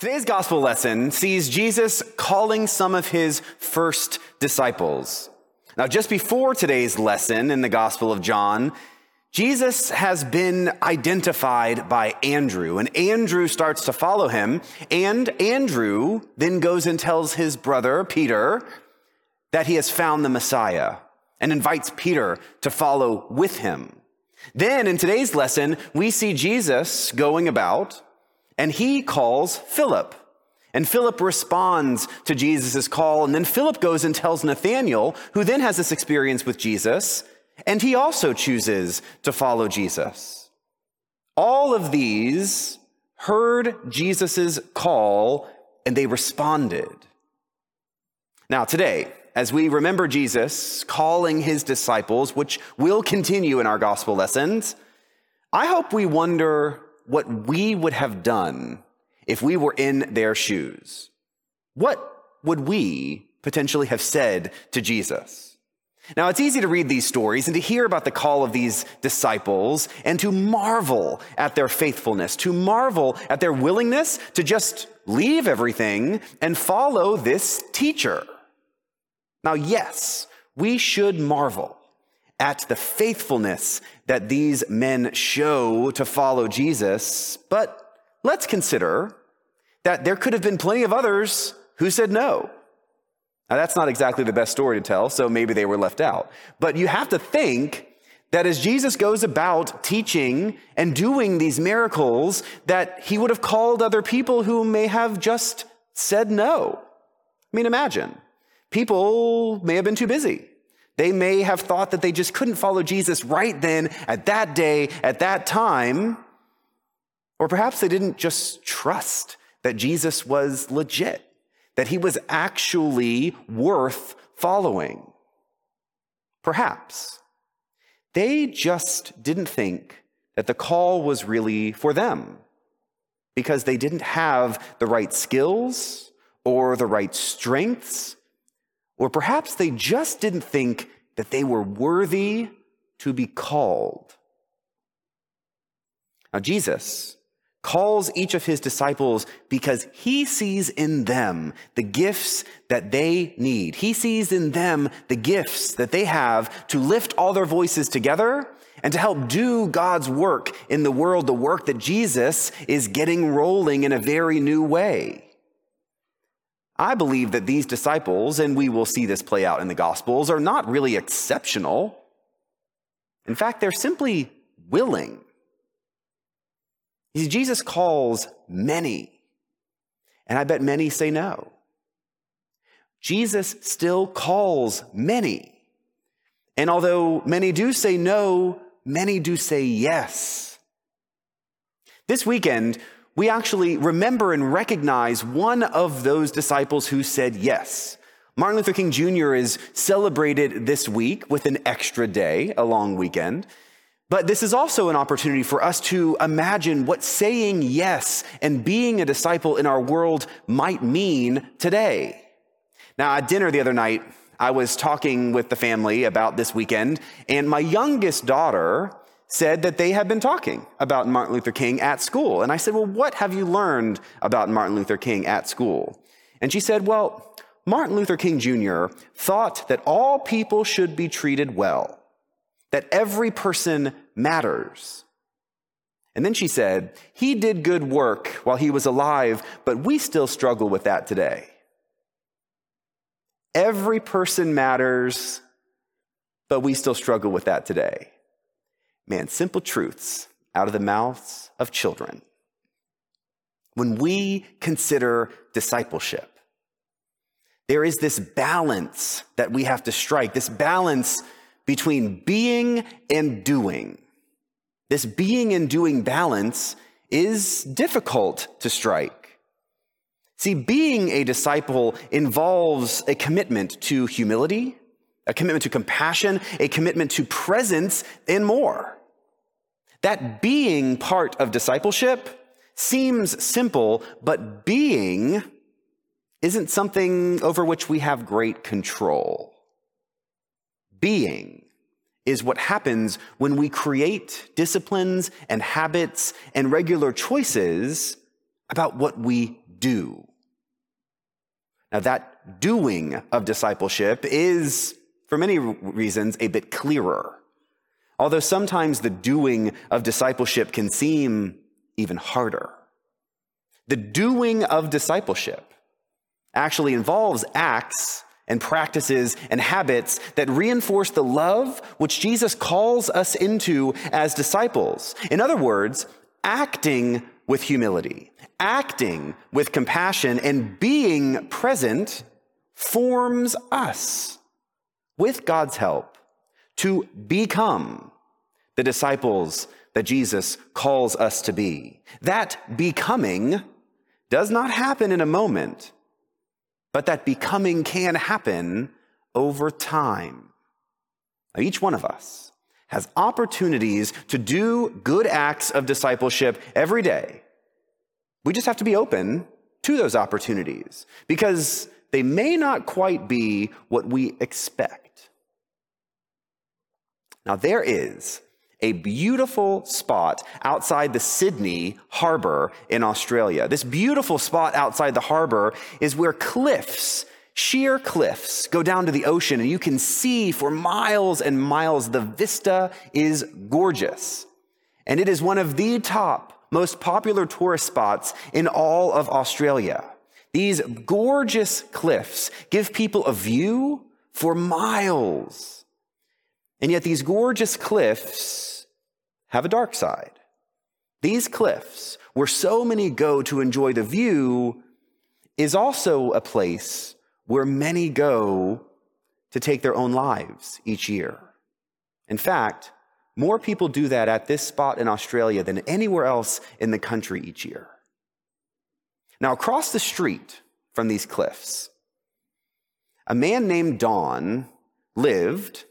Today's gospel lesson sees Jesus calling some of his first disciples. Now, just before today's lesson in the Gospel of John, Jesus has been identified by Andrew, and Andrew starts to follow him. And Andrew then goes and tells his brother, Peter, that he has found the Messiah and invites Peter to follow with him. Then in today's lesson, we see Jesus going about and he calls Philip. And Philip responds to Jesus' call. And then Philip goes and tells Nathanael, who then has this experience with Jesus, and he also chooses to follow Jesus. All of these heard Jesus' call and they responded. Now, today, as we remember Jesus calling his disciples, which will continue in our gospel lessons, I hope we wonder what we would have done if we were in their shoes. What would we potentially have said to Jesus? Now, it's easy to read these stories and to hear about the call of these disciples and to marvel at their faithfulness, to marvel at their willingness to just leave everything and follow this teacher. Now, yes, we should marvel at the faithfulness that these men show to follow Jesus, but let's consider that there could have been plenty of others who said no. Now, that's not exactly the best story to tell, so maybe they were left out. But you have to think that as Jesus goes about teaching and doing these miracles, that he would have called other people who may have just said no. I mean, imagine. People may have been too busy. They may have thought that they just couldn't follow Jesus right then, at that day, at that time. Or perhaps they didn't just trust that Jesus was legit, that he was actually worth following. Perhaps. They just didn't think that the call was really for them because they didn't have the right skills or the right strengths or perhaps they just didn't think that they were worthy to be called. Now, Jesus calls each of his disciples because he sees in them the gifts that they need. He sees in them the gifts that they have to lift all their voices together and to help do God's work in the world, the work that Jesus is getting rolling in a very new way. I believe that these disciples, and we will see this play out in the Gospels, are not really exceptional. In fact, they're simply willing. Jesus calls many, and I bet many say no. Jesus still calls many. And although many do say no, many do say yes. This weekend, we actually remember and recognize one of those disciples who said yes. Martin Luther King Jr. is celebrated this week with an extra day, a long weekend. But this is also an opportunity for us to imagine what saying yes and being a disciple in our world might mean today. Now, at dinner the other night, I was talking with the family about this weekend, and my youngest daughter said that they had been talking about Martin Luther King at school. And I said, Well, what have you learned about Martin Luther King at school? And she said, Well, Martin Luther King Jr. thought that all people should be treated well, that every person matters. And then she said, He did good work while he was alive, but we still struggle with that today. Every person matters, but we still struggle with that today. Man, simple truths out of the mouths of children. When we consider discipleship, there is this balance that we have to strike, this balance between being and doing. This being and doing balance is difficult to strike. See, being a disciple involves a commitment to humility, a commitment to compassion, a commitment to presence, and more. That being part of discipleship seems simple, but being isn't something over which we have great control. Being is what happens when we create disciplines and habits and regular choices about what we do. Now, that doing of discipleship is, for many reasons, a bit clearer. Although sometimes the doing of discipleship can seem even harder. The doing of discipleship actually involves acts and practices and habits that reinforce the love which Jesus calls us into as disciples. In other words, acting with humility, acting with compassion, and being present forms us, with God's help, to become the disciples that Jesus calls us to be. That becoming does not happen in a moment, but that becoming can happen over time. Now, each one of us has opportunities to do good acts of discipleship every day. We just have to be open to those opportunities because they may not quite be what we expect. Now, there is a beautiful spot outside the Sydney harbor in Australia. This beautiful spot outside the harbor is where cliffs, sheer cliffs, go down to the ocean, and you can see for miles and miles. The vista is gorgeous. And it is one of the top, most popular tourist spots in all of Australia. These gorgeous cliffs give people a view for miles. And yet, these gorgeous cliffs have a dark side. These cliffs, where so many go to enjoy the view, is also a place where many go to take their own lives each year. In fact, more people do that at this spot in Australia than anywhere else in the country each year. Now, across the street from these cliffs, a man named Don lived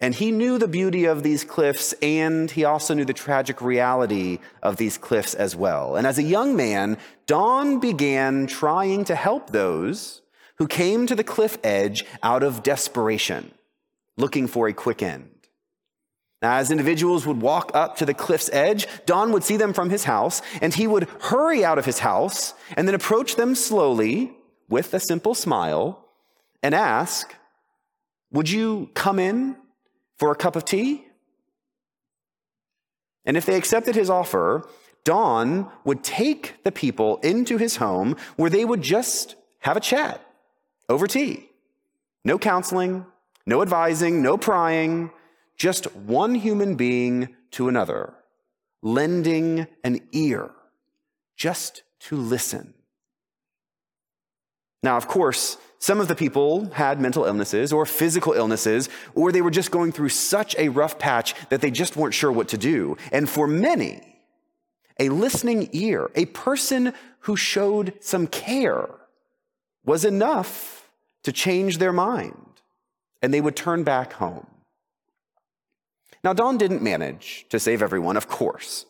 and he knew the beauty of these cliffs, and he also knew the tragic reality of these cliffs as well. And as a young man, Don began trying to help those who came to the cliff edge out of desperation, looking for a quick end. Now, as individuals would walk up to the cliff's edge, Don would see them from his house, and he would hurry out of his house and then approach them slowly with a simple smile and ask, Would you come in for a cup of tea? And if they accepted his offer, Don would take the people into his home where they would just have a chat over tea. No counseling, no advising, no prying, just one human being to another, lending an ear just to listen. Now, of course, some of the people had mental illnesses or physical illnesses, or they were just going through such a rough patch that they just weren't sure what to do. And for many, a listening ear, a person who showed some care, was enough to change their mind, and they would turn back home. Now, Don didn't manage to save everyone, of course.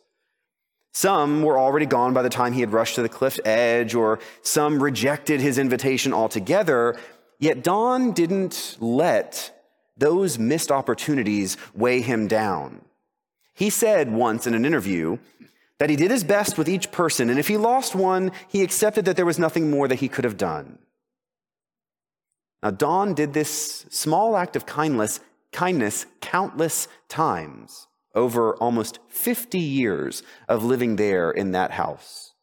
Some were already gone by the time he had rushed to the cliff's edge, or some rejected his invitation altogether. Yet Don didn't let those missed opportunities weigh him down. He said once in an interview that he did his best with each person, and if he lost one, he accepted that there was nothing more that he could have done. Now, Don did this small act of kindness, kindness countless times over almost 50 years of living there in that house,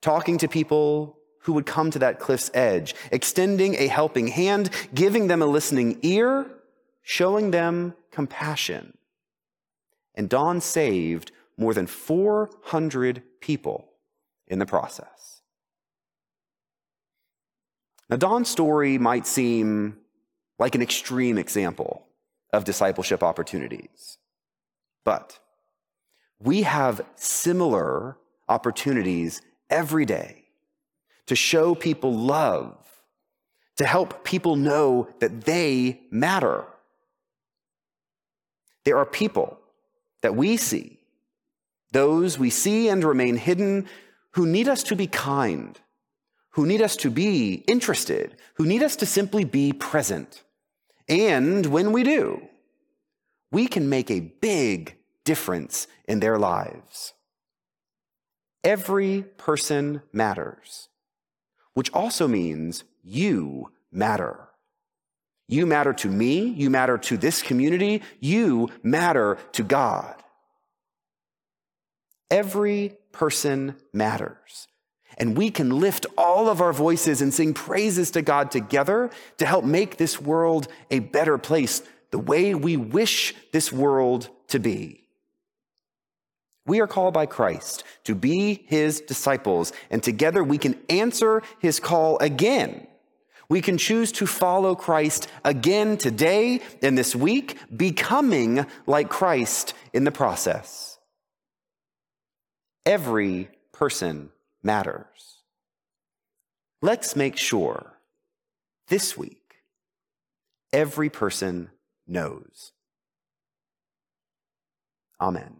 talking to people who would come to that cliff's edge, extending a helping hand, giving them a listening ear, showing them compassion. And Don saved more than 400 people in the process. Now, Don's story might seem like an extreme example of discipleship opportunities. But we have similar opportunities every day to show people love, to help people know that they matter. There are people that we see, those we see and remain hidden, who need us to be kind, who need us to be interested, who need us to simply be present. And when we do, we can make a big difference in their lives. Every person matters, which also means you matter. You matter to me. You matter to this community. You matter to God. Every person matters. And we can lift all of our voices and sing praises to God together to help make this world a better place, the way we wish this world to be. We are called by Christ to be his disciples, and together we can answer his call again we can choose to follow Christ again today and this week, becoming like Christ in the process. Every person matters. Let's make sure this week every person knows. Amen.